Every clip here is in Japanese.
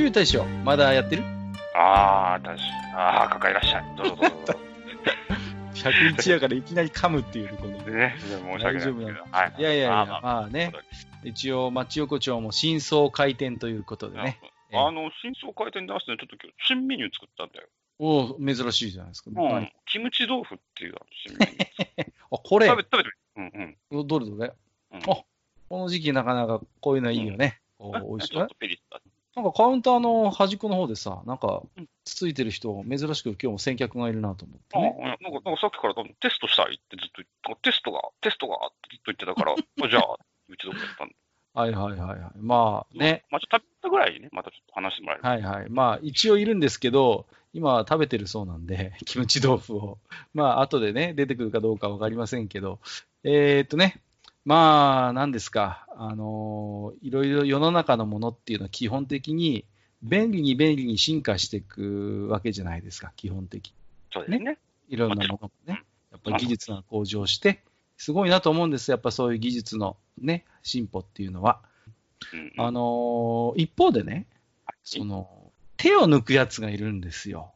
ゆう大将、まだやってる？ああ、確かああ、かかいらっしゃい。どうぞどうぞどうぞ。?101 やからいきなり噛むっていう、この。ね、申し訳ないですけど。はい。いやいやいや、まあままああね、一応、町横丁も真相開店ということでね。ええあの、新装開店出してね、ちょっと今日、新メニュー作ったんだよ。おお珍しいじゃないですか。う何？ん。キムチ豆腐っていう新メニュー。あ、これ、食べ、食べてみうんうん。どれどれ？うんあこの時期なかなかこういうのいいよね。おえ美味しい。ちょっとピリッと。なんかカウンターの端っこの方でさ、なんかうん、つついてる人、珍しく今日も先客がいるなと思ってあね。なんか、なんかさっきから多分テストしたいってずっとテストが、テストがってずっと言ってたから、あじゃあ、うちどこやったんだ。はいはいはいはい。まあね、まあ、ちょっと食べたぐらいにね、またちょっと話してもらえる。はいはい。まあ一応いるんですけど、今は食べてるそうなんで、キムチ豆腐を。まあ後でね、出てくるかどうかわかりませんけど、えーっとね、まあ何ですか、あのーいろいろ世の中のものっていうのは基本的に便利に便利に進化していくわけじゃないですか、基本的に。そうですね。いろんなものもね、やっぱり技術が向上して、すごいなと思うんですやっぱそういう技術のね、進歩っていうのは。うんあのー一方でね、その、手を抜くやつがいるんですよ。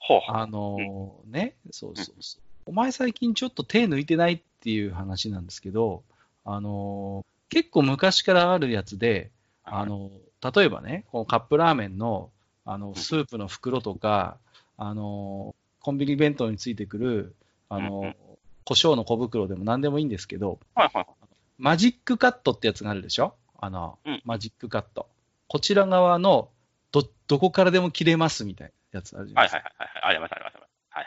ほうほう。あのーね、そうそうそう。お前最近ちょっと手抜いてないっていう話なんですけど、あのー結構昔からあるやつで、あのー例えばね、このカップラーメンの、あの、スープの袋とか、あのーコンビニ弁当についてくる、あの胡椒の小袋でも何でもいいんですけど、はいはいはい。マジックカットってやつがあるでしょ？あの、うんマジックカット。こちら側の、ど、どこからでも切れますみたいなやつあるじゃなはいいですか。はいはいはい。ありますありま。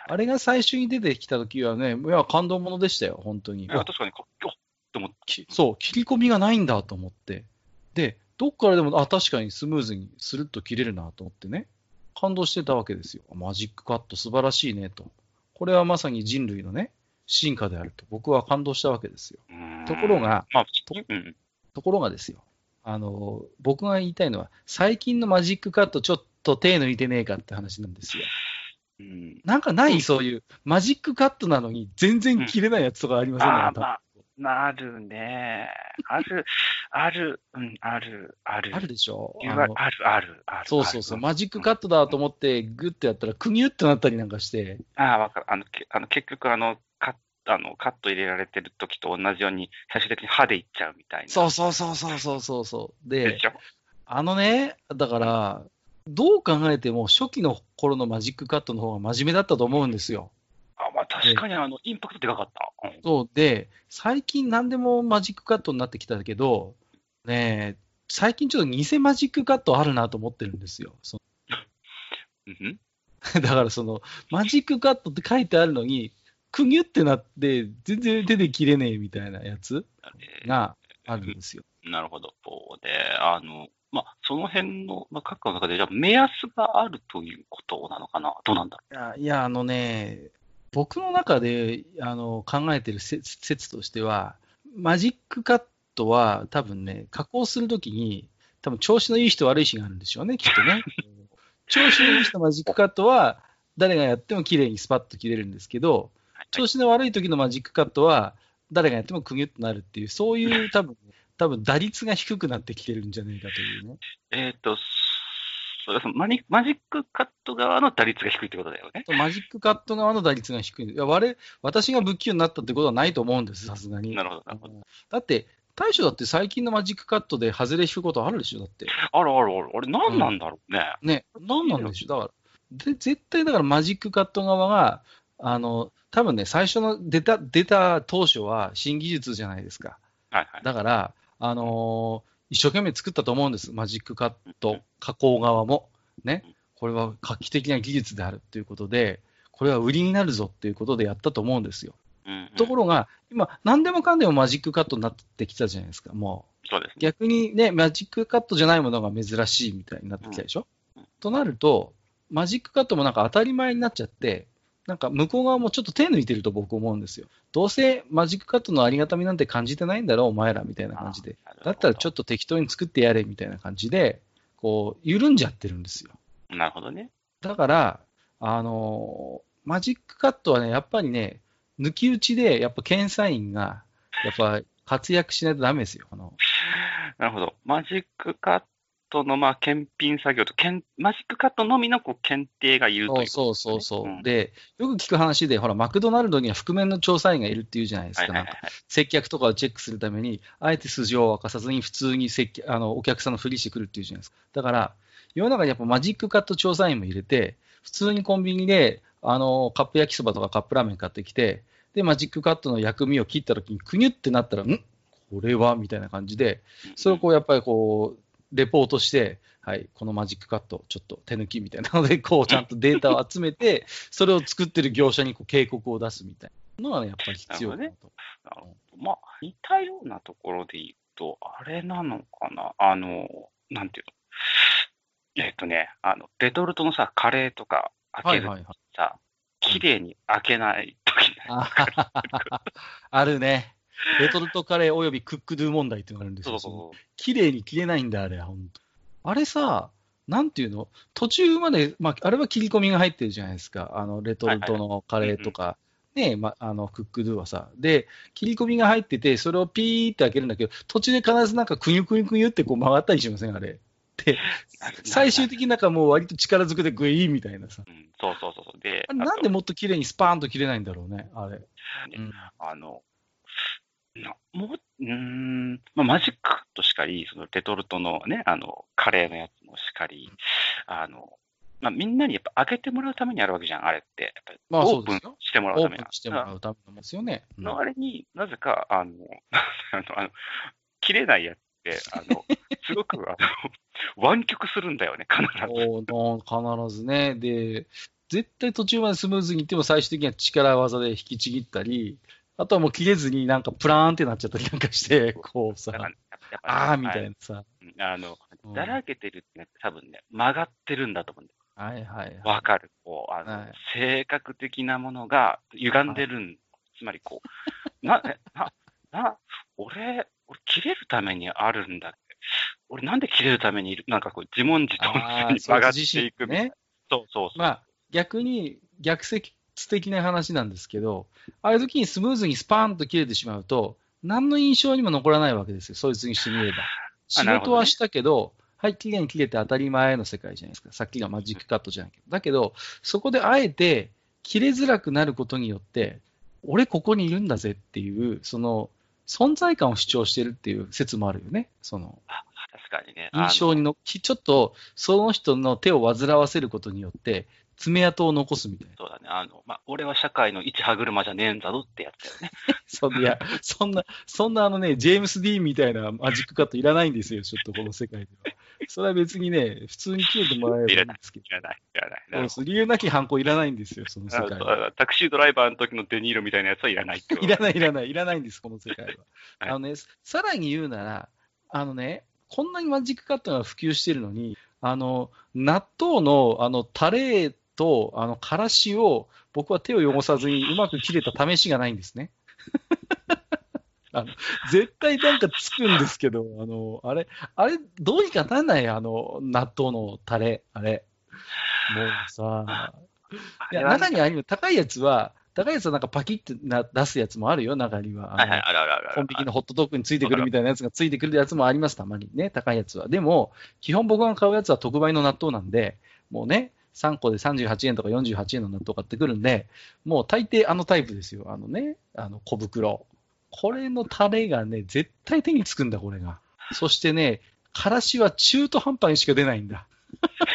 あれが最初に出てきた時はね、いや、感動ものでしたよ、本当に。いや、確かにこよって思っきそう、切り込みがないんだと思って。で、どっからでも、あ、確かにスムーズにスルッと切れるなと思ってね、感動してたわけですよ。マジックカット素晴らしいねと。これはまさに人類のね、進化であると。僕は感動したわけですよ。ところが、まあ、とうん。ところがですよ。あの、僕が言いたいのは、最近のマジックカットちょっと手抜いてねえかって話なんですよ。うん。なんかない、そういう、マジックカットなのに全然切れないやつとかありません？ああ、か、まあ、なるね。ある、ある、うん、ある、ある。あるでしょ？言ある、ある、ある。そうそうそう、あるマジックカットだと思って、グッてやったら、くにゅってなったりなんかして、ああ、わかる。あの、けあの結局、あの、カッあの、カット入れられてる時と同じように、最終的に歯でいっちゃうみたいな。そうそうそうそうそうそうそう。ででし、ょ？あのね、だから、どう考えても初期の頃のマジックカットの方が真面目だったと思うんですよ。あ、まあ確かに、あの、インパクトでかかった。うんそうで、最近何でもマジックカットになってきたけど、ねえ、最近ちょっと偽マジックカットあるなと思ってるんですよ。そ うん だからその、マジックカットって書いてあるのに、くにゅってなって、全然手で切れねえみたいなやつえーがあるんですよ。なるほど。で、あの、まあ、その辺の、まあ、各家の中で、じゃあ、目安があるということなのかな？どうなんだろいや、いやあのね、僕の中であの考えてる説説としては、マジックカットは多分ね、加工するときに、多分調子のいい人悪い日があるんでしょうね、きっとね。調子のいい人のマジックカットは、誰がやっても綺麗にスパッと切れるんですけど、う。調子の悪い時のマジックカットは、誰がやってもくぎゅっとなるっていう、そういう多分、多分打率が低くなってきてるんじゃないかというね。えっ、と、それはそのマジックカット側の打率が低いってことだよね。マジックカット側の打率が低い。いや、我、私が不器用になったってことはないと思うんです、さすがに。なるほど、なるほど。だって、大将だって最近のマジックカットで外れ引くことあるでしょ、だって。あるあるある。あれ、何なんだろうね。ね、なんなんでしょう。だから、で絶対だからマジックカット側が、あの、多分ね、最初の出た、出た当初は新技術じゃないですか。はいはい。だから、あのー一生懸命作ったと思うんです。マジックカット加工側も。ね。これは画期的な技術であるっていうことで、これは売りになるぞっていうことでやったと思うんですよ。ところが、今、何でもかんでもマジックカットになってきたじゃないですか、もう。そうですね。逆にね、マジックカットじゃないものが珍しいみたいになってきたでしょ、うんうんとなると、マジックカットもなんか当たり前になっちゃって、なんか向こう側もちょっと手抜いてると僕思うんですよ。どうせマジックカットのありがたみなんて感じてないんだろう、お前らみたいな感じで。だったらちょっと。と適当に作ってやれみたいな感じで、こう、緩んじゃってるんですよ。なるほどね。だから、あのーマジックカットはね、やっぱりね、抜き打ちで、やっぱ検査員が、やっぱ活躍しないとダメですよ。あの なるほど。マジックカットの、まあ、検品作業と、検マジックカットのみのこう検定がいるというそうそうそうそう、んで、よく聞く話で、ほら、マクドナルドには覆面の調査員がいるっていうじゃないですか。なんかはいはいはいはい。接客とかをチェックするために、あえて素性を明かさずに普通に接客あのお客さんのふりしてくるっていうじゃないですか。だから、世の中にやっぱマジックカット調査員も入れて、普通にコンビニであのカップ焼きそばとかカップラーメン買ってきて、で、マジックカットの薬味を切った時に、くにゅってなったら、ん？これは？みたいな感じで、それをこうやっぱりこう、レポートして、はい、このマジックカット、ちょっと手抜きみたいなので、こう、ちゃんとデータを集めて、それを作ってる業者にこう警告を出すみたいなのがね、やっぱり必要だなと。なるほどまあ、似たようなところで言うと、あれなのかな、あの、なんていうの、えっとね、あの、レトルトのさ、カレーとか開けるはいはいはい。さ、綺麗に開けないときない。ああるね。レトルトカレーおよびクックドゥ問題っていうのがあるんですよ。そうそうそ綺麗に切れないんだ、あれ、ほんと。あれさ、なんていうの？途中まで、まあ、あれは切り込みが入ってるじゃないですか。あの、レトルトのカレーとか、ね、ま、あの、クックドゥはさ。で、切り込みが入ってて、それをピーって開けるんだけど、途中で必ずなんかクニュクニュクニュってこう曲がったりしません？あれ。で、最終的になんかもう割と力ずくでグイーンみたいなさ。う。うん、そうそうそうそう。で、なんでもっと綺麗にスパーンと切れないんだろうね、あれ。うんあの、なもう、ん、まあ、マジックとしかり、そのレトルトのね、あの、カレーのやつもしかり、あの、まあ、みんなにやっぱ開けてもらうためにあるわけじゃん、あれって。まあオープンしてもらうためにオープンしてもらうためですよね。うんのあれになぜか、あの、あの、あの切れないやつって、あの、すごく、あの、湾曲するんだよね、必ず。必ずね。で、絶対途中までスムーズにいっても最終的には力技で引きちぎったり、あとはもう切れずになんかプラーンってなっちゃったりなんかして、こうさあーみたいな。なさ。あの、うんだらけてるってね、多分ね、曲がってるんだと思うんだよ。はいはいはい。わかる。こう、あの、はい性格的なものが歪んでるん、つまりこう、な、えな、な、俺、俺、切れるためにあるんだって。俺、なんで切れるためにいるなんかこう、自問自答に曲がっていくみたいな。ね。そうそうそう。まあ、逆に逆説的な話なんですけど、ああいう時にスムーズにスパーンと切れてしまうと、何の印象にも残らないわけですよ、そいつにしてみれば。仕事はしたけど、はい、綺麗に切れて当たり前の世界じゃないですか。さっきがマジックカットじゃないけど。だけど、そこであえて切れづらくなることによって、俺ここにいるんだぜっていう、その、存在感を主張してるっていう説もあるよね。その、確かにね。印象にの、きちょっと、その人の手を煩わせることによって、爪痕を残すみたいな。そうだね。あの、まあ、俺は社会の一歯車じゃねえんだぞってやつだよね。そんいや、そんな、そんなあのね、ジェームス・ディーンみたいなマジックカットいらないんですよ、ちょっとこの世界では。それは別にね、普通に切れてもらえればいいんですけど。いらない、いらない。なそうるほそう理由なき犯行いらないんですよ、その世ど界は。あタクシードライバーの時のデニーロみたいなやつはいらないってこといらない、いらない、いらないんです、この世界は。はいあのね、さらに言うなら、あのね、こんなにマジックカットが普及してるのに、あの、納豆の、あの、タレと、あの、からしを、僕は手を汚さずにうまく切れた試しがないんですね。あの絶対なんかつくんですけど、あの、あれ、あれ、どうにかなんないあの、納豆のタレ、あれ。もうさ、いや、中には高いやつは、高いやつはなんかパキってな出すやつもあるよ、中には。はいはい、あるあるあるある。コンビニのホットドッグについてくるみたいなやつがついてくるやつもあります、たまにね、高いやつは。でも、基本僕が買うやつは特売の納豆なんで、もうね、3個で38円とか48円の納豆買ってくるんで、もう大抵あのタイプですよ。あのね、あの小袋。これのタレがね、絶対手につくんだ、これが。そしてね、からしは中途半端にしか出ないんだ。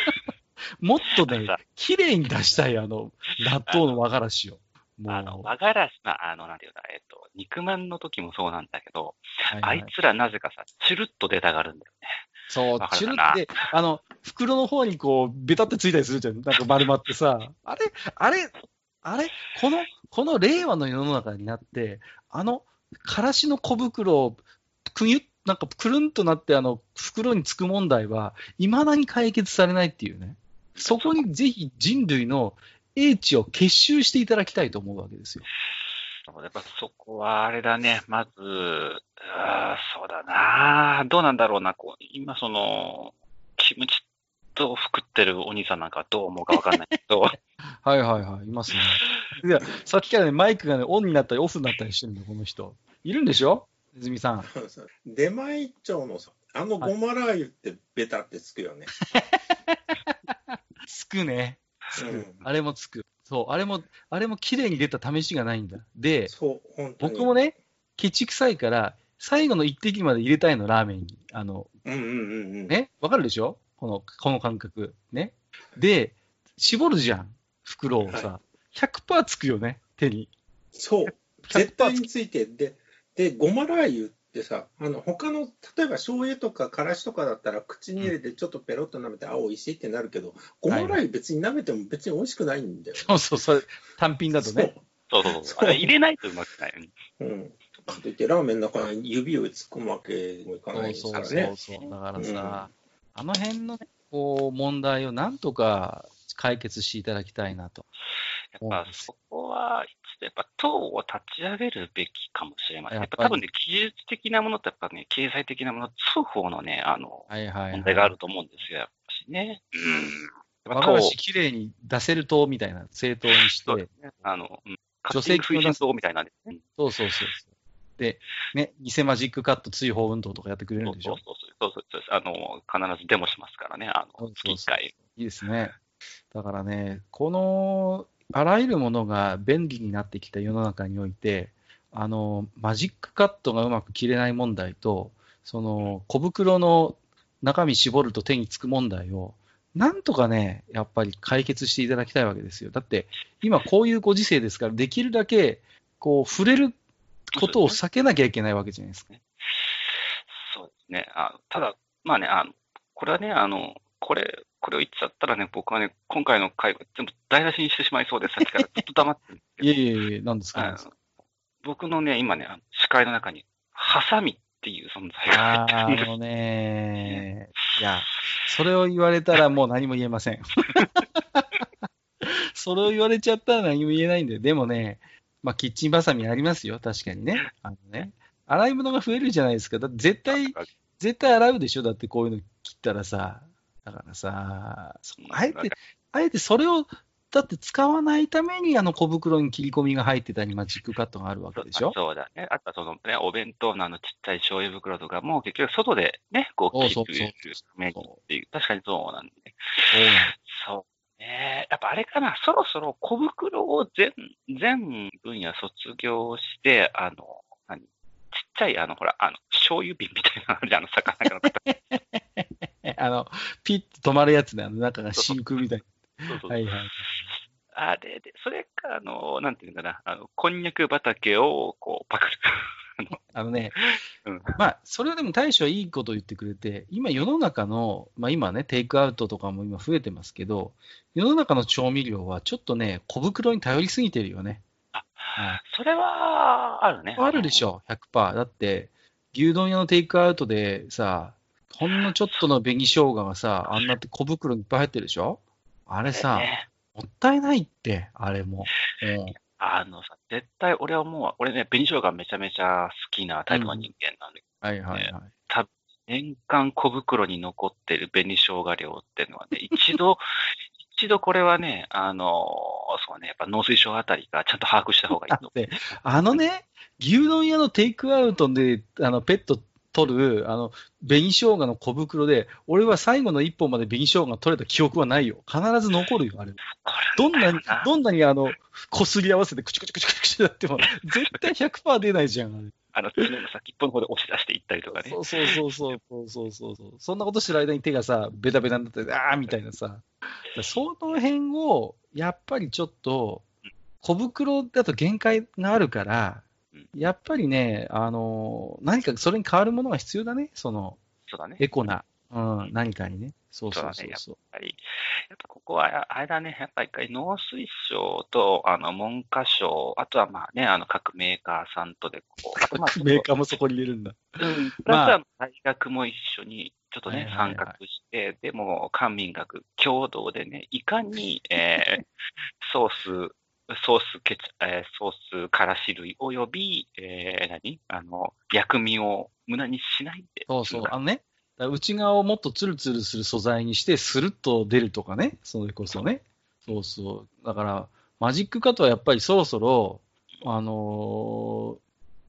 もっとね、綺麗に出したい、あの、納豆の和がらしを。あの、和がらし、まあ、あの、なんていうか、えっと、肉まんの時もそうなんだけど、はいはいあいつらなぜかさ、チュルッと出たがるんだよね。そうチュルって、あの、袋の方にこう、ベタってついたりするじゃん。なんか丸まってさ、あれ、あれ、あれ、この、この令和の世の中になって、あの、からしの小袋を、くにゅっなんかくるんとなって、あの、袋につく問題は、未だに解決されないっていうね。そこにぜひ人類の英知を結集していただきたいと思うわけですよ。やっぱそこはあれだね、まず、あーそうだな、どうなんだろうな、こう今その、キムチと食ってるお兄さんなんかどう思うかわかんないけど、はいはいはい、いますね。いや、さっきからね、マイクがね、オンになったりオフになったりしてるんだよ、この人。いるんでしょ？ネズミさん。出前一丁のさ、あのごまラー油ってベタってつくよね。つくね。つく。うんあれもつく。そう、あれも、あれも綺麗に出た試しがないんだ。で、そう、本当に。僕もね、ケチくさいから、最後の一滴まで入れたいの、ラーメンに。あの、うんうんうんうん。ね、わかるでしょ？この、この感覚。ね。で、絞るじゃん。袋をさ。100%つくよね、手に。そう。100%絶対について、で、で、ごまラー油ってさ、あの、他の、例えば醤油とかからしとかだったら、口に入れてちょっとペロッと舐めて、あ、美味しいってなるけど、ごまラー油別に舐めても別に美味しくないんだよ。そうそう、それ、単品だとね。そうそうそう、入れないとうまくない。そう。うん。かといって、ラーメンの中に指を突っ込むわけにもいかないですそうそうからね。そうそう。だからさ、あの辺のね、こう、問題をなんとか解決していただきたいなと。やっぱそこは、やっぱ党を立ち上げるべきかもしれません。ややっぱ多分ね、技術的なものとやっぱね、経済的なもの、双方のね、あの。問題があると思うんですよ、やっぱしね。うん。やっぱ党きれいに出せると、みたいな、正当にしてね。あの、うん、女性推進党みたいなね。うんそうそうそうね、偽マジックカット追放運動とかやってくれるんでしょ？そうそうそうそうそうあの、必ずデモしますからね、あの、そうそうそう月1回。いいですね。だからね、この、あらゆるものが便利になってきた世の中において、あの、マジックカットがうまく切れない問題と、その、小袋の中身絞ると手につく問題を、なんとかね、やっぱり解決していただきたいわけですよ。だって、今こういうご時世ですから、できるだけ、こう、触れることを避けなきゃいけないわけじゃないですか。そうですね。あただ、まあね、あの、これはね、あの、これ、これを言っちゃったらね、僕はね、今回の会話全部台無しにしてしまいそうです。さっきからずっと黙ってるんですけどいえいえいえ、なんですか、僕のね、今ね、あの視界の中に、ハサミっていう存在があ入ってるんですーあのね、いや、それを言われたらもう何も言えません。それを言われちゃったら何も言えないんで、でもね、まあ、キッチンバサミありますよ、確かにね。あのね、洗い物が増えるじゃないですか。だって絶対、絶対洗うでしょ？だってこういうの切ったらさ。だからさ、そあえて、あえてそれを、だって使わないためにあの小袋に切り込みが入ってたり、マジックカットがあるわけでしょ？そうだね。あとはそのね、お弁当のあのちっちゃい醤油袋とかも結局外でね、こう切るためにっていう、確かにそうなんで、そうね。やっぱあれかな、そろそろ小袋を全、全分野卒業して、あの、何？ちっちゃい、あの、ほら、あの、醤油瓶みたいなのあるじゃん、あの、魚がの形。あの、ピッと止まるやつね、あの中が真空みたいそうそうな。はいはい。あれで、それか、あの、なんていうのかな、あの、こんにゃく畑を、こう、パクる。あのね、うんまあ、それはでも大将はいいこと言ってくれて、今世の中の、まあ今ね、テイクアウトとかも今増えてますけど、世の中の調味料はちょっとね、小袋に頼りすぎてるよね。はいそれは、あるね。あるでしょ、100%。だって、牛丼屋のテイクアウトでさ、ほんのちょっとの紅生姜がさ、あんなって小袋にいっぱい入ってるでしょ？あれさ、ねもったいないって、あれも。うんあのさ、絶対俺はもう、俺ね、紅生姜めちゃめちゃ好きなタイプの人間なんで、はいはいはい。年間小袋に残ってる紅生姜量っていうのはね、一度、一度これはね、あのそうね、やっぱ農水省あたりがちゃんと把握した方がいいと思う。で、あのね、牛丼屋のテイクアウトで、あの、ペット取る、あの、紅生姜の小袋で、俺は最後の一本まで紅生姜が取れた記憶はないよ。必ず残るよ、あれ。こどんなにな、どんなにあの、こすり合わせてクチュクチュクチュクチュやっても、絶対100%出ないじゃん、あれ。あの、角の先っぽの方で押し出していったりとかねそ。うそうそうそうそうそうそうそう。そんなことしてる間に手がさ、ベタベタになって、あーみたいなさ。その辺を、やっぱりちょっと、小袋だと限界があるからうん、やっぱりね、あの、何かそれに変わるものが必要だね。その、そうだね。エコな。うん、何かにね。そうそうそうそうそう。やっぱり、やっぱここは、あれだね、やっぱり一回農水省と、あの、文科省、あとはまあね、あの、各メーカーさんとで、こう、まあ、メーカーもそこに入れるんだ。うん、プまあラスは大学も一緒に、ちょっとね、参画して、でも、官民学共同でね、いかに、えー ソース、ソースケチ、えーソースからし類および、えー何？あの、薬味を無駄にしないで。そうそう。あのね、内側をもっとツルツルする素材にして、スルッと出るとかね。それこそね。そうそう。だから、マジックカットはやっぱりそろそろ、あのー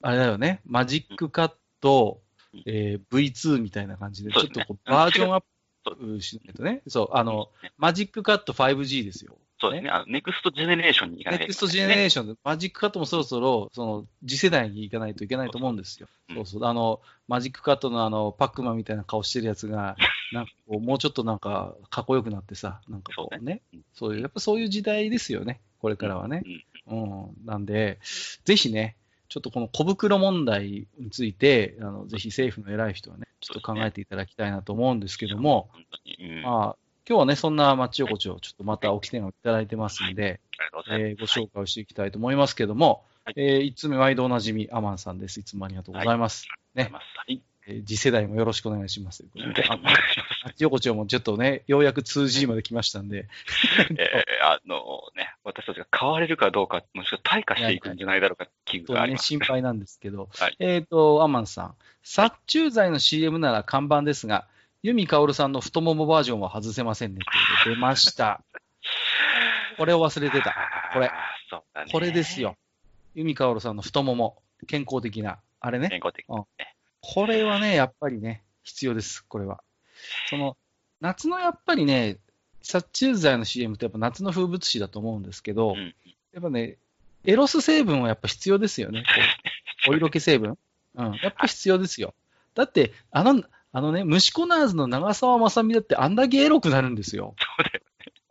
あれだよね。マジックカット、えー V2 みたいな感じで、ちょっとこうバージョンアップしないとね。そう、あの、マジックカット 5G ですよ。そうですね。あの、ネクストジェネレーションに行かなネクストきゃいけないジェネレーションで、マジックカットもそろそろ、その、次世代に行かないといけないと思うんですよ。うんそうそう。あの、マジックカットのあの、パックマンみたいな顔してるやつが、なんかこう、もうちょっとなんか、かっこよくなってさ、なんかこうねうん、そういう、やっぱそういう時代ですよね。これからはね。うんうん。なんで、ぜひね、ちょっとこの小袋問題について、あの、ぜひ政府の偉い人はね、ちょっと考えていただきたいなと思うんですけども、本当に。うん。あまあ、今日はね、そんな町横丁、ちょっとまたおきてをいただいてますんで、ございます。えーご紹介をしていきたいと思いますけども、はいえ1つ目、毎度おなじみ、アマンさんです。いつもありがとうございます。ねはい。えー次世代もよろしくお願いします。町横丁もちょっとね、ようやく 2G まで来ましたんで、えーあのね、私たちが変われるかどうか、もしくは退化していくんじゃないだろうか、危惧があります。心配なんですけど、はいえっ、と、アマンさん、殺虫剤の CM なら看板ですが、由美かおるさんの太ももバージョンは外せませんねって出ました。これを忘れてた。これ。これですよ。。由美かおるさんの太もも、健康的な、あれね。健康的。うんこれはね、やっぱりね、必要です、これは。その、夏のやっぱりね、殺虫剤の CM ってやっぱ夏の風物詩だと思うんですけど、うんやっぱね、エロス成分はやっぱ必要ですよね。お色気成分。うん。やっぱ必要ですよ。だって、あの、あのね、虫コナーズの長澤まさみだってあんだけエロくなるんですよ。そうだよ。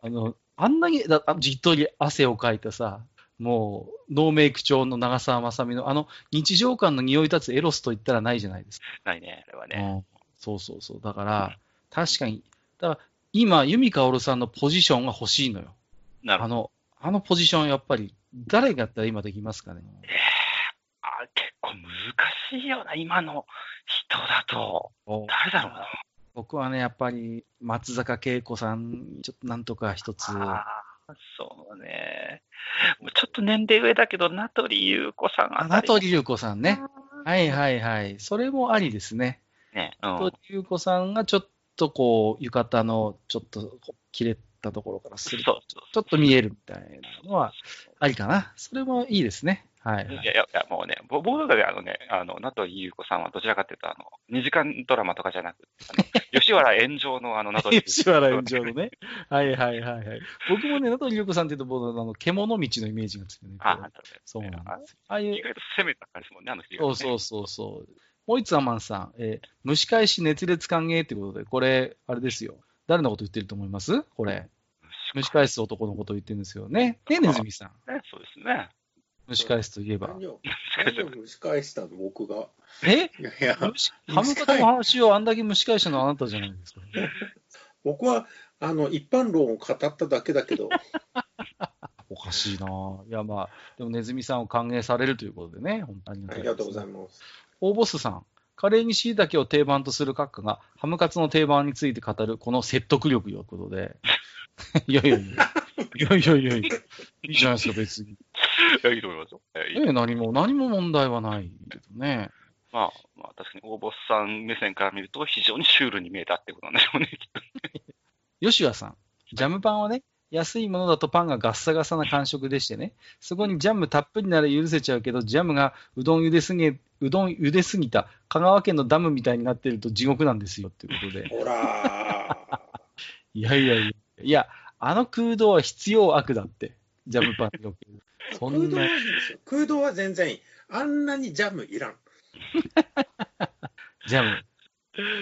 あの、あんだけ、だあじっとり汗をかいたさ、もう、ノーメイク調の長澤まさみの、あの、日常感の匂い立つエロスと言ったらないじゃないですか。ないね、あれはね。うん、そうそうそう。だから、確かに、だから、今、由美かおるさんのポジションが欲しいのよ。なるほど。あの、あのポジション、やっぱり、誰がやったら今できますかね。あー結構難しいよな、今の人だと。誰だろうな。僕はね、やっぱり、松坂慶子さん、ちょっとなんとか一つ。そうね。ちょっと年齢上だけど、名取裕子さんあ名取裕子さんね。はいはいはい。それもありですね。ね。うん名取裕子さんがちょっとこう、浴衣のちょっとこう切れたところからすると、ちょっと見えるみたいなのはありかな。それもいいですね。はい、はいいやいやもうね、ぼ僕があのね、あの、名取裕子さんはどちらかというと、あの、2時間ドラマとかじゃなくて、あの 吉原炎上のあの、名取吉原炎上のね。はいはいはいはい。僕もね、名取裕子さんって言うと、僕あの、獣道のイメージがつくね。あ、そうなんあですよ。ああいう意、外と攻めた感じですもんね、あの人、そうそうそうそう。もう一つアマンさん、えー蒸し返し熱烈歓迎ってことで、これ、あれですよ。誰のこと言ってると思います？これ。蒸し返す男のことを言ってるんですよね。ね、ネズミさん。ね、そうですね。蒸し返すといえば。何を何を蒸し返したの、僕が？え？いやハムカツの話をあんだけ蒸し返したのはあなたじゃないですか。僕はあの一般論を語っただけだけど、おかしいなぁいや、まあ、でもネズミさんを歓迎されるということでね、本当にありがとうございす。ます。大ボスさん、カレーに椎茸を定番とする閣下が、ハムカツの定番について語る、この説得力よ、ということで。いやいやいや。いやいやいやいや。いいじゃないですか、別に。いや、いいと思いますよ。えいいね何も、何も問題はないけどね。まあ、まあ、確かに大ボスさん目線から見ると、非常にシュールに見えたってことなんでしょうね、きっと。吉谷さん、ジャムパンはね、安いものだとパンがガッサガサな感触でしてね、そこにジャムたっぷりなら許せちゃうけど、ジャムがうどん茹ですぎ、うどん茹ですぎた香川県のダムみたいになってると地獄なんですよっていうことで。ほら いやいやいや、いや、あの空洞は必要悪だって、ジャムパンにおける。ー、そんな空洞はいいですよ。空洞は全然いい。あんなにジャムいらん。ジャム。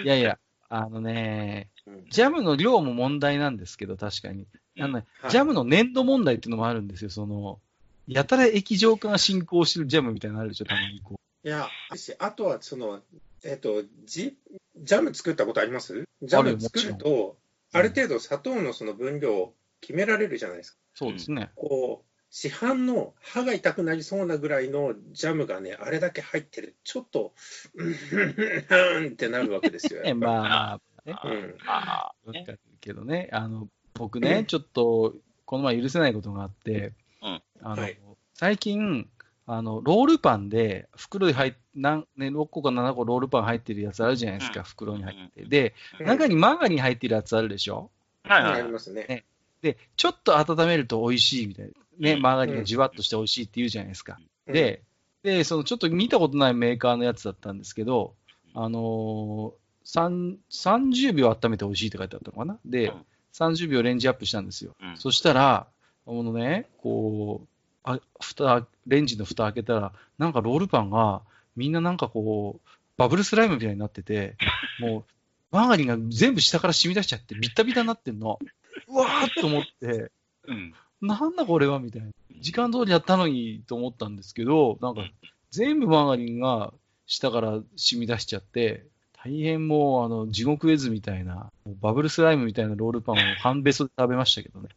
いやいや、あのね、うんジャムの量も問題なんですけど、確かに。あのねはいジャムの粘度問題っていうのもあるんですよ。その、やたら液状化が進行してるジャムみたいなのあるでしょ、たまにこいや、しあとはその、えっ、と、ジジャム作ったことあります？ジャム作ると、ある程度砂糖のその分量を決められるじゃないですか。そうですね。こう、市販の歯が痛くなりそうなぐらいのジャムがね、あれだけ入ってる。ちょっと、うん、うんってなるわけですよ。まあ、ね、うん。あわかるけどね、あの、僕ね、ちょっと、この前許せないことがあって、うん。あの、はい。最近、あの、ロールパンで、袋に入っ、なんね、6個か7個ロールパン入ってるやつあるじゃないですか、うん。袋に入って。で、うん。中にマーガリン入ってるやつあるでしょ？はいはいありますね。ね。で、ちょっと温めると美味しいみたいな。ね、うん。マーガリンがじわっとして美味しいって言うじゃないですか。うん、で、で、そのちょっと見たことないメーカーのやつだったんですけど、あのー、3 30秒温めて美味しいって書いてあったのかな？で、うん30秒レンジアップしたんですよ。うんそしたら、あのね、こう、あ蓋、レンジの蓋開けたら、なんかロールパンが、みんななんかこう、バブルスライムみたいになってて、もう、マーガリンが全部下から染み出しちゃって、ビッタビタになってんの。うわーっと思って、うん。なんだこれはみたいな。時間通りやったのにと思ったんですけど、なんか全部マーガリンが下から染み出しちゃって、大変もうあの地獄絵図みたいな、バブルスライムみたいなロールパンを半べそで食べましたけどね。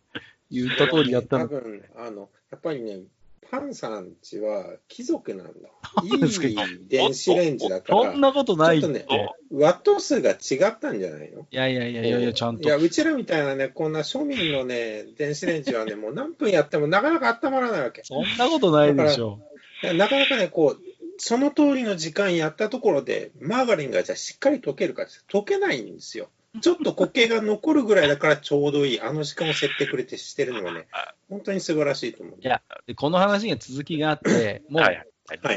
言った通りやったの。多分あの、やっぱりね、パンさんちは貴族なんだ。いい電子レンジだから、そんなことない。ちょっとねワット数が違ったんじゃないの？いやいやいやいやいや、ちゃんと。いや、うちらみたいなね、こんな庶民のね、電子レンジはね、もう何分やってもなかなか温まらないわけ。そんなことないでしょ。なかなかね、こう、その通りの時間やったところで、マーガリンがじゃあしっかり溶けるかって溶けないんですよ。ちょっと固形が残るぐらいだからちょうどいい。あの時間を設定くれてしてるのはね、本当に素晴らしいと思う。いやでこの話には続きがあって、もう、はい。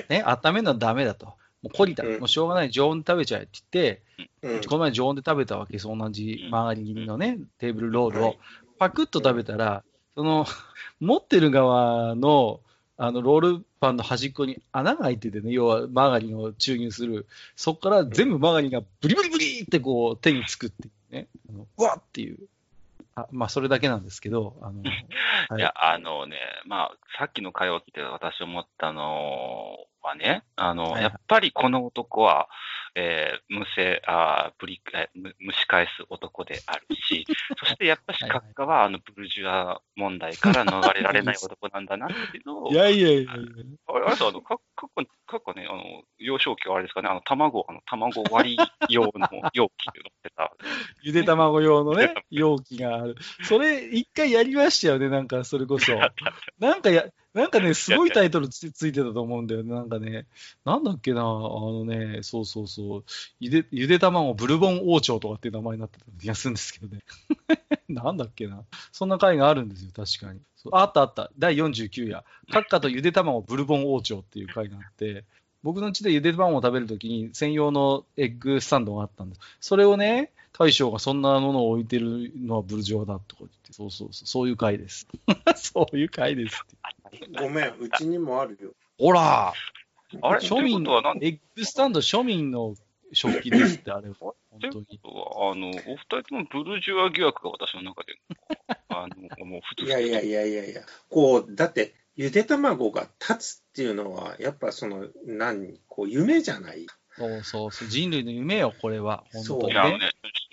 ね、温めるのはダメだと。もう懲りた。うんもうしょうがない。常温で食べちゃえって言って、うんこの前常温で食べたわけです。同じうんマーガリン切りのね、テーブルロールをはい。パクッと食べたら、その、持ってる側の、あの、ロールパンの端っこに穴が開いててね、要はマーガリンを注入する。そこから全部マーガリンがブリブリブリってこう手につくっていうね。あのうわっっていう。あまあ、それだけなんですけど、あの、はいいや、あのね、まあ、さっきの会話を聞いて私思ったのはね、あの、はいはいやっぱりこの男は、えー、無性、あーぶり、えーむ蒸し返す男であるし、そしてやっぱし閣下は、あの、ブルジュア問題から逃れられない男なんだなっていうのを、いやいやいや。あれ、あれとあの、か、かっこ、かっこね、あの、幼少期はあれですかね、あの、卵、あの、卵割り用の容器ってた。ゆで卵用のね、容器がある。それ、一回やりましたよね、なんか、それこそ。なんかや、なんかね、すごいタイトルつついてたと思うんだよね。なんかね、なんだっけな、あのね、そうそうそう、ゆで、ゆで卵ブルボン王朝とかっていう名前になってた気がするんですけどね。なんだっけな。そんな回があるんですよ、確かに。あったあった。第49夜。閣下とゆで卵ブルボン王朝っていう回があって、僕の家でゆで卵を食べるときに専用のエッグスタンドがあったんです。それをね、大将がそんなものを置いてるのはブルジョワだとか言って、そうそうそう、そういう回です。そういう回ですって。ごめん、うちにもあるよ。ほらあれ？庶民はなんエッグスタンド庶民の食器ですって、あれは。本当に。ことは、あの、お二人ともブルジュア疑惑が私の中で、あの、もう普通いやいやいやいやいや、こう、だって、ゆで卵が立つっていうのは、やっぱその、何、こう、夢じゃない？そうそうそう、人類の夢よ、これは。本当にいや、あのね。ね、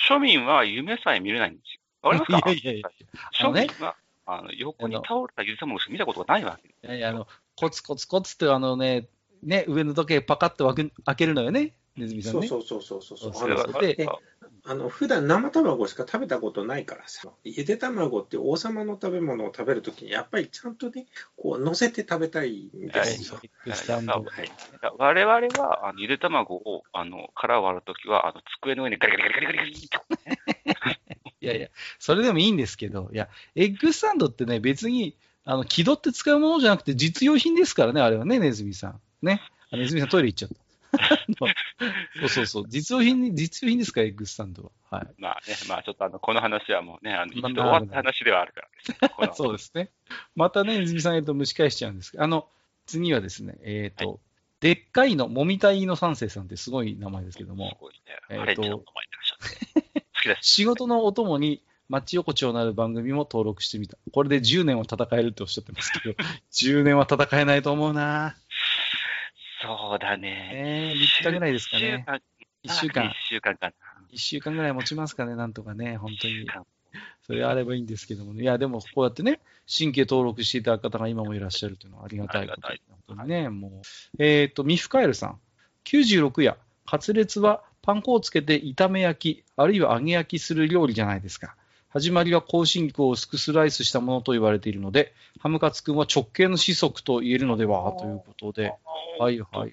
庶民は夢さえ見れないんですよ。わかりますか？いやいやいや庶ね民は、あの、横に倒れたゆで卵しか見たことがないわけ。いやいや、あの、コツコツコツって、あのね、ね、上の時計パカッと開けるのよね、ネズミさんね。そうそうそうそうそう。そうあのそうでであの普段生卵しか食べたことないからさ、ゆで卵って王様の食べ物を食べるときに、やっぱりちゃんとね、こう、乗せて食べたいんですよ。エッグスタンド。はい。我々は、あの、ゆで卵を、あの、殻を割るときは、あの、机の上にガリガリガリガリガリガリいやいや、それでもいいんですけど、いや、エッグスタンドってね、別に、あの、気取って使うものじゃなくて実用品ですからね、あれはね、ネズミさん。ね。あネズミさんトイレ行っちゃった。そうそうそう。実用品に、実用品ですから、エッグスタンドは。はい。まあね、まあちょっとあの、この話はもうね、あの、一まあ度終わった話ではあるからです そうですね。またね、ネズミさん言うと蒸し返しちゃうんですけど、あの、次はですね、えっ、と、でっかいの、もみたいの三世さんってすごい名前ですけどもす、ごいね。えっしゃって。好きです。仕事のお供に町横丁のある番組も登録してみた。これで10年は戦えるっておっしゃってますけど、10年は戦えないと思うなそうだね。えー、3日ぐらいですかね。一週間1週間。一週間かな。一週間ぐらい持ちますかね、なんとかね、本当にそれあればいいんですけどもね。いや、でもこうやってね、神経登録していただく方が今もいらっしゃるというのはありがたいことで本当にね、もう。えっ、と、ミフカエルさん。96夜、カツレツはパン粉をつけて炒め焼き、あるいは揚げ焼きする料理じゃないですか。始まりは香辛料を薄くスライスしたものと言われているので、ハムカツくんは直系の子息と言えるのでは？ということで。はいはいはい。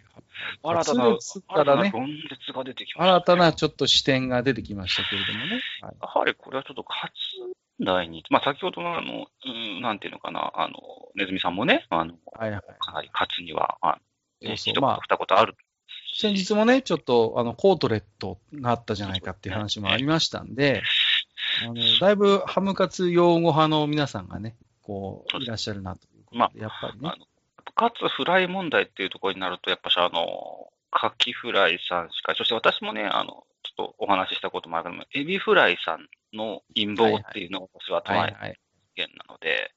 新たな、新たな論説が出てきました、新たなちょっと視点が出てきましたけれどもね。はい、やはりこれはちょっとカツ題に、まあ先ほどのあの、うん、なんていうのかな、あの、ネズミさんもね、あの、はいはい。かなりカツには、あ二言ある。先日もね、ちょっとあのコートレットがあったじゃないかっていう話もありましたんで、あのだいぶハムカツ用語派の皆さんがね、こう、いらっしゃるなということで、やっぱりねあ。の、カツフライ問題っていうところになると、やっぱしあの、カキフライさんしか、そして私もね、あの、ちょっとお話ししたこともあるけども、エビフライさんの陰謀っていうのを私は捉えはいはい。てるなので。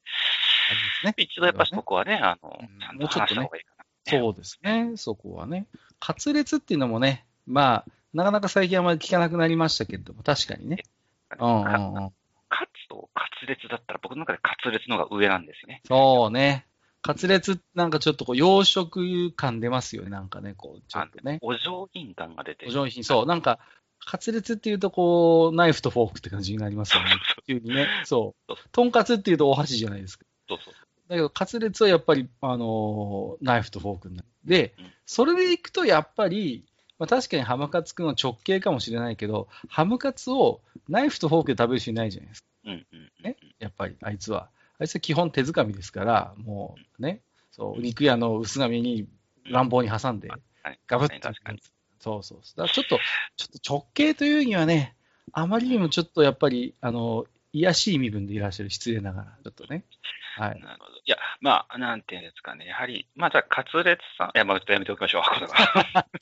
一度やっぱしそこはね、あのうん、ちゃんと話した方がいいかな。そうですね、そこはね。カツレツっていうのもね、まあ、なかなか最近あまり聞かなくなりましたけれども、確かにね。うん。カツとカツレツだったら、僕の中でカツレツの方が上なんですよね。そうね。カツレツ、なんかちょっとこう、洋食感出ますよね、なんかね、こう、ちょっとね。お上品感が出てお上品、そう。なんか、カツレツっていうと、こう、ナイフとフォークって感じになりますよね。急にね。そう。とんかつっていうとお箸じゃないですか。そうそう。だけど、カツレツはやっぱり、あのーナイフとフォークになる。でうん、それでいくと、やっぱり、まあ、確かにハムカツくんは直系かもしれないけど、ハムカツをナイフとフォークで食べる人いないじゃないですか。うんうんうん。ね、やっぱり、あいつは。あいつは基本手づかみですから、もうね、そう、肉屋の薄紙に乱暴に挟んで、はいガブッと。確かに。そうそうそう。だからちょっと、ちょっと直系というにはね、あまりにもちょっとやっぱり、あの、癒やしい身分でいらっしゃる、失礼ながら、ちょっとね。はい。なるほど。いや、まあ、なんていうんですかね。やはり、まあ、じゃあ、カツレツさん、いや、まあ、ちょっとやめておきましょう。こ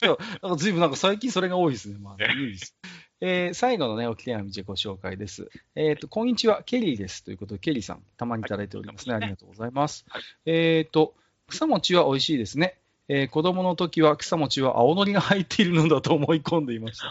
れはなんか随分なんか最近それが多いですね。まあ、いいです。えー最後のね、おき手紙でご紹介です。えっ、と、こんにちは、ケリーです。ということで、ケリーさん、たまにいただいておりますね。はいありがとうございます。はいえっ、と、草餅は美味しいですね。えー子供の時は草餅は青のりが入っているのだと思い込んでいました。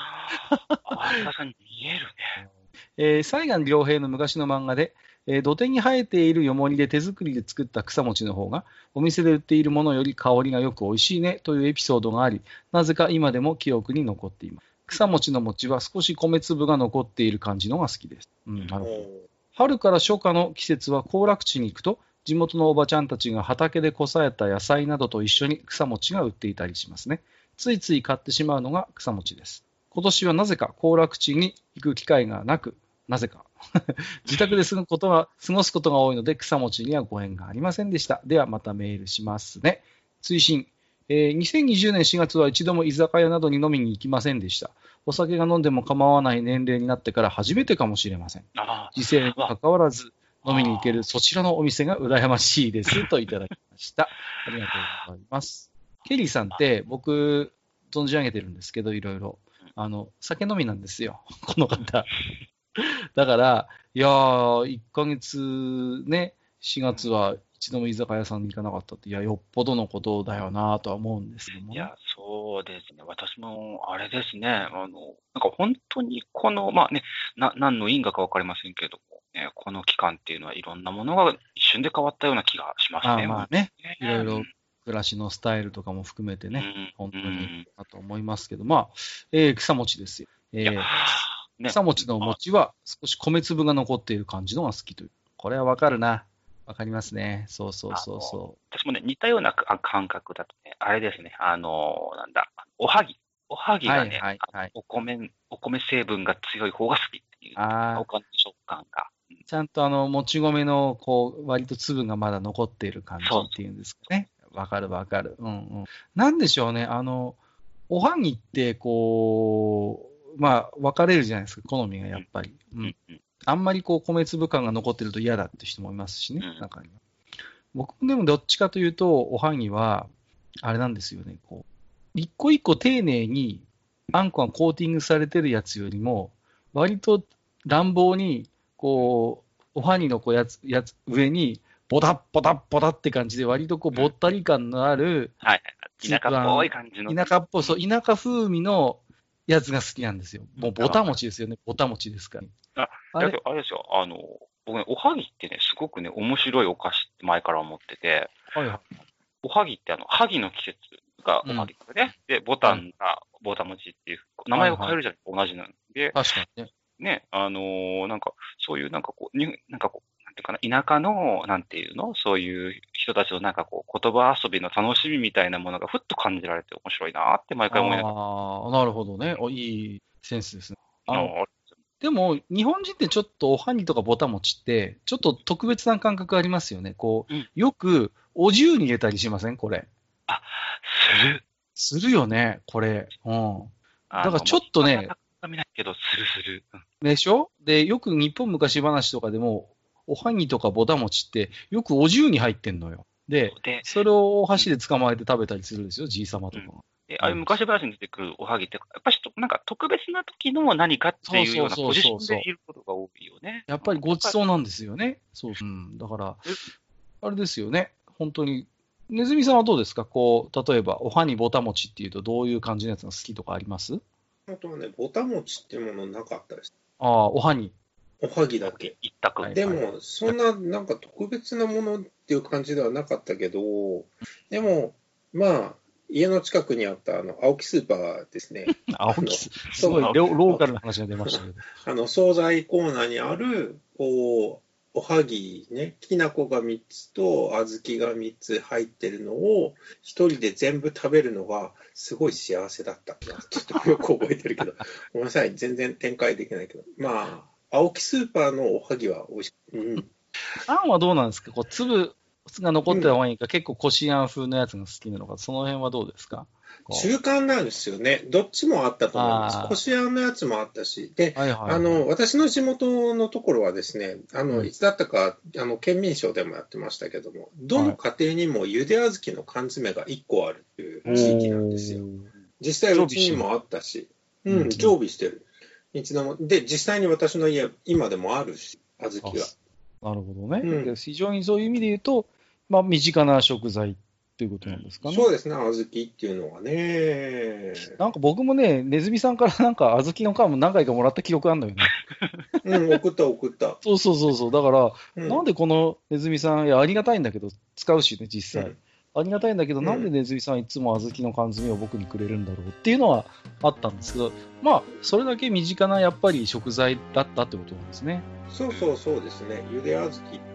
あ、確かに見えるね。えー、西岸良平の昔の漫画で、えー土手に生えているよもりで手作りで作った草餅の方が、お店で売っているものより香りがよく美味しいねというエピソードがあり、なぜか今でも記憶に残っています。草餅の餅は少し米粒が残っている感じのが好きです。うん、なるほど。春から初夏の季節は行楽地に行くと、地元のおばちゃんたちが畑でこさえた野菜などと一緒に草餅が売っていたりしますね。ついつい買ってしまうのが草餅です。今年はなぜか行楽地に行く機会がなく、なぜか。自宅で過ごすことが過ごすことが多いので草餅にはご縁がありませんでした。ではまたメールしますね。追伸。えー2020年4月は一度も居酒屋などに飲みに行きませんでした。お酒が飲んでも構わない年齢になってから初めてかもしれません。あ時世に関わらず飲みに行けるそちらのお店が羨ましいですといただきました。ありがとうございます。ケリーさんって僕存じ上げてるんですけど、いろいろ。あの、酒飲みなんですよ。この方。だから、いやー、1ヶ月ね、4月は一度も居酒屋さんに行かなかったって、いや、よっぽどのことだよなとは思うんですけどもね。いや、そうですね。私も、あれですね。あの、なんか本当にこの、まあね、な、何の因果かわかりませんけれども、ね、この期間っていうのはいろんなものが一瞬で変わったような気がしますあね。まあね、ねいろいろ暮らしのスタイルとかも含めてね、ね本当にうんだと思いますけど、まあ、えー草餅ですよ。えーね草餅の餅は少し米粒が残っている感じのが好きという。これはわかるな。わかりますね。そうそうそうそ私もね、似たようなあ感覚だとね、あれですね、あのーなんだ、おはぎ。おはぎがね、はいはいはいお米、お米成分が強い方が好きっていうう。、ああお、食感が。うんちゃんとあの、もち米の、こう、割と粒がまだ残っている感じっていうんですかね。わかるわかる。うんうん。なんでしょうね、あの、おはぎって、こう、まあ、分かれるじゃないですか、好みがやっぱり。ううんん。うんあんまりこう、米粒感が残ってると嫌だって人もいますしね、うん中には。僕もでもどっちかというと、おはぎは、あれなんですよね、こう、一個一個丁寧に、あんこがコーティングされてるやつよりも、割と乱暴に、こう、おはぎのこうやつ、やつ、上に、ボタッボタッボタって感じで、割とこう、ぼったり感のある、はい。田舎っぽい感じの。田舎っぽい、そう、田舎風味のやつが好きなんですよ。もうぼた餅ですよね。ぼた餅ですから。あだけど、あれですよ、あの、僕ね、おはぎってね、すごくね、面白いお菓子って前から思ってて、はいはい。おはぎってあの、はぎの季節がおはぎですね。で、ボタンがぼた餅っていう、名前を変えるじゃないですか、同じなんで、確かにね。ね、あのーなんか、そういうなんかこう、になんかこう、ていうかな、田舎の、なんていうの？そういう人たちのなんかこう、言葉遊びの楽しみみたいなものがふっと感じられて面白いなって毎回思いながら、ああ、なるほどね。おいいセンスですね。あの、あでも、日本人ってちょっとおはぎとかぼた餅って、ちょっと特別な感覚ありますよね。こう、うんよく、お重に入れたりしません？これ。する。するよね、これ。うん。だだからちょっとね、見ないけど、するする。うんでしょで、よく日本昔話とかでも、おはぎとかぼた餅って、よくお重に入ってんのよ。で、で、それをお箸で捕まえて食べたりするんですよ、じいさまとかが。でああいう昔話に出てくるおはぎって、やっぱりなんか特別な時の何かっていうようなポジションでいることが多いよね。やっぱりごちそうなんですよね。そう。うん。だからえ、あれですよね。本当に。ネズミさんはどうですか？こう、例えば、おはにぼた餅っていうと、どういう感じのやつが好きとかあります？あとはね、ぼた餅っていうものなかったです。ああ、おはに。おはぎだけ。一択。はいでも、そんな、なんか特別なものっていう感じではなかったけど、でも、まあ、家の近くにあった、あの、青木スーパーですね。青木す、すごいロローカルな話が出ましたけど。あの、惣菜コーナーにある、こう、おはぎね、きな粉が3つと小豆が3つ入ってるのを、一人で全部食べるのが、すごい幸せだったな。ちょっとよく覚えてるけど、ごめんなさい、全然展開できないけど。まあ、青木スーパーのおはぎは美味しい。うん。あんはどうなんですか？こう、粒が残ってた方がいいか、結構こしあん風のやつが好きなのか、その辺はどうですか？中間なんですよね。どっちもあったと思います。こしあんのやつもあったし。で、はいはい。あの、私の地元のところはですね、あの、うんいつだったか、あの、県民賞でもやってましたけども、どの家庭にもゆで小豆の缶詰が1個あるっていう地域なんですよ。実際うちにもあったし、うん、常備してる。一度も、で、実際に私の家、今でもあるし、小豆が。なるほどね。うんで非常にそういう意味で言うと、まあ、身近な食材っていうことなんですかね。そうですね、小豆っていうのはね。なんか僕もね、ネズミさんから なんか小豆の皮も何回かもらった記憶あるのよね。うん、送った送った。そうそうそうそう。だから、うん、なんでこのネズミさん、いや、ありがたいんだけど、使うしね、実際。うんありがたいんだけど、うんなんでネズミさんいつも小豆の缶詰を僕にくれるんだろうっていうのはあったんですけど、まあ、それだけ身近なやっぱり食材だったってことなんですね。そうそうそうですね、ゆで小豆。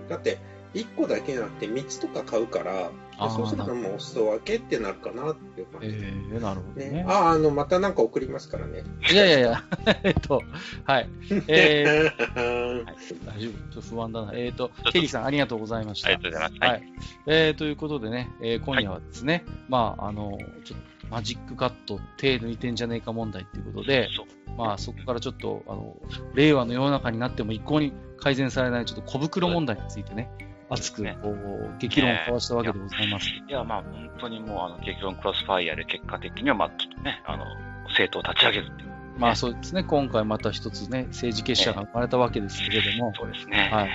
だって、1個だけじゃなくて3つとか買うから、そうするともうお裾分けってなるかなっていう感えじ。えなるほどね。ね、ああ、あの、またなんか送りますからね。いやいやいや、えっと、はい。えーー 大丈夫？ちょっと不安だな。えっ、と、ケリーさんありがとうございました。ありがとうございます。ははいい。えーということでね、えー今夜はですね、まあ、あの、ちょっとマジックカット手抜いてんじゃねえか問題っていうことで、まあ、そこからちょっと、あの、令和の世の中になっても一向に改善されないちょっと小袋問題についてね、熱くこう、激論を交わしたわけでございます。いや、まあ、本当にもう、あの、結論クロスファイヤーで結果的には、まあ、ちょっとね、あの、政党を立ち上げるっていう。まあそうですね、今回また一つね、政治結社が生まれたわけですけれども、そうですね。はい。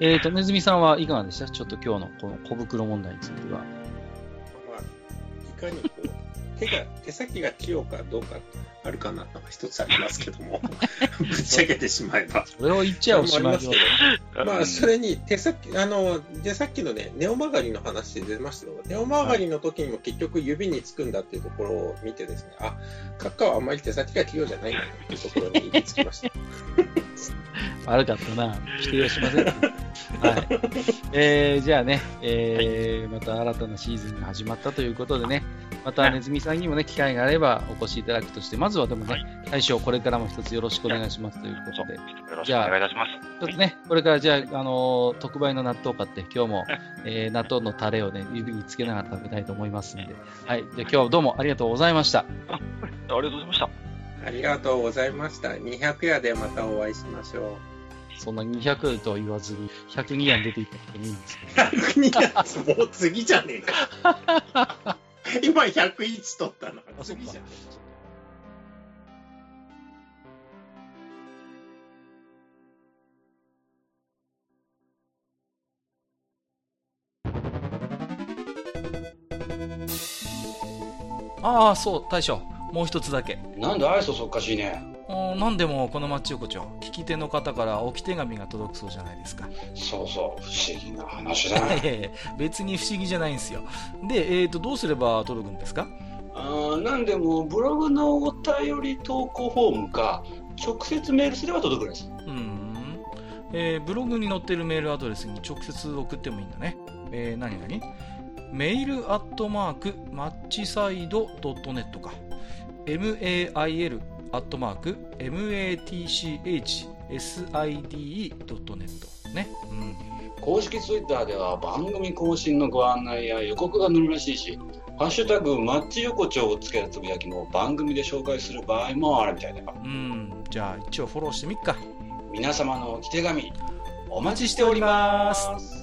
えーと、ねずみさんはいかがでした？ちょっと今日のこの小袋問題については。まあ、いかにこう、手が、手先が器用かどうかあるかなのが一つありますけども、ぶっちゃけてしまえば。それを言っちゃおしまいよあります。けどまあ、うんそれに手先、あの、で、さっきのね、ネオ曲がりの話出ましたよ。ネオ曲がりの時にも結局指につくんだっていうところを見てですね、あ、カッカはあんまり手先が器用じゃないんだなっていうところに行き着きました。悪かったな。否定はしません。はい。えー、じゃあね、えーまた新たなシーズンが始まったということでね、またねずみさんにもね、機会があればお越しいただくとして、まずはでもね、はい大将これからも一つよろしくお願いしますということで、よろしくお願いいたします。ちょっとね、これからじゃあ、あのー特売の納豆を買って、今日も、えー納豆のタレをね、指につけながら食べたいと思いますので、はい。じゃあ今日はどうもありがとうございました。ありがとうございました。ありがとうございました。200夜でまたお会いしましょそんな200とは言わずに、102円出ていったってもいいんですう。102夜、もう次じゃねえか。今101取ったの。あそっか次じゃねああ、そう、大将。もう一つだけ。なんで愛想そっかしいね。おなんでもこのマッチ横丁、聞き手の方から置き手紙が届くそうじゃないですか。そうそう、不思議な話だね。別に不思議じゃないんですよ。で、えっ、と、どうすれば届くんですか？あーなんでも、ブログのお便り投稿フォームか、直接メールすれば届くんです。うーん、えーブログに載ってるメールアドレスに直接送ってもいいんだね。えー、何々メールアットマークマッチサイドドットネットか。mail アットマーク matchside.net ね。うん。公式ツイッターでは番組更新のご案内や予告が載るらしいし、ハッシュタグマッチ横丁をつけたつぶやきも番組で紹介する場合もあるみたいだよ。うん。じゃあ一応フォローしてみっか。皆様のお手紙、おお待ちしております。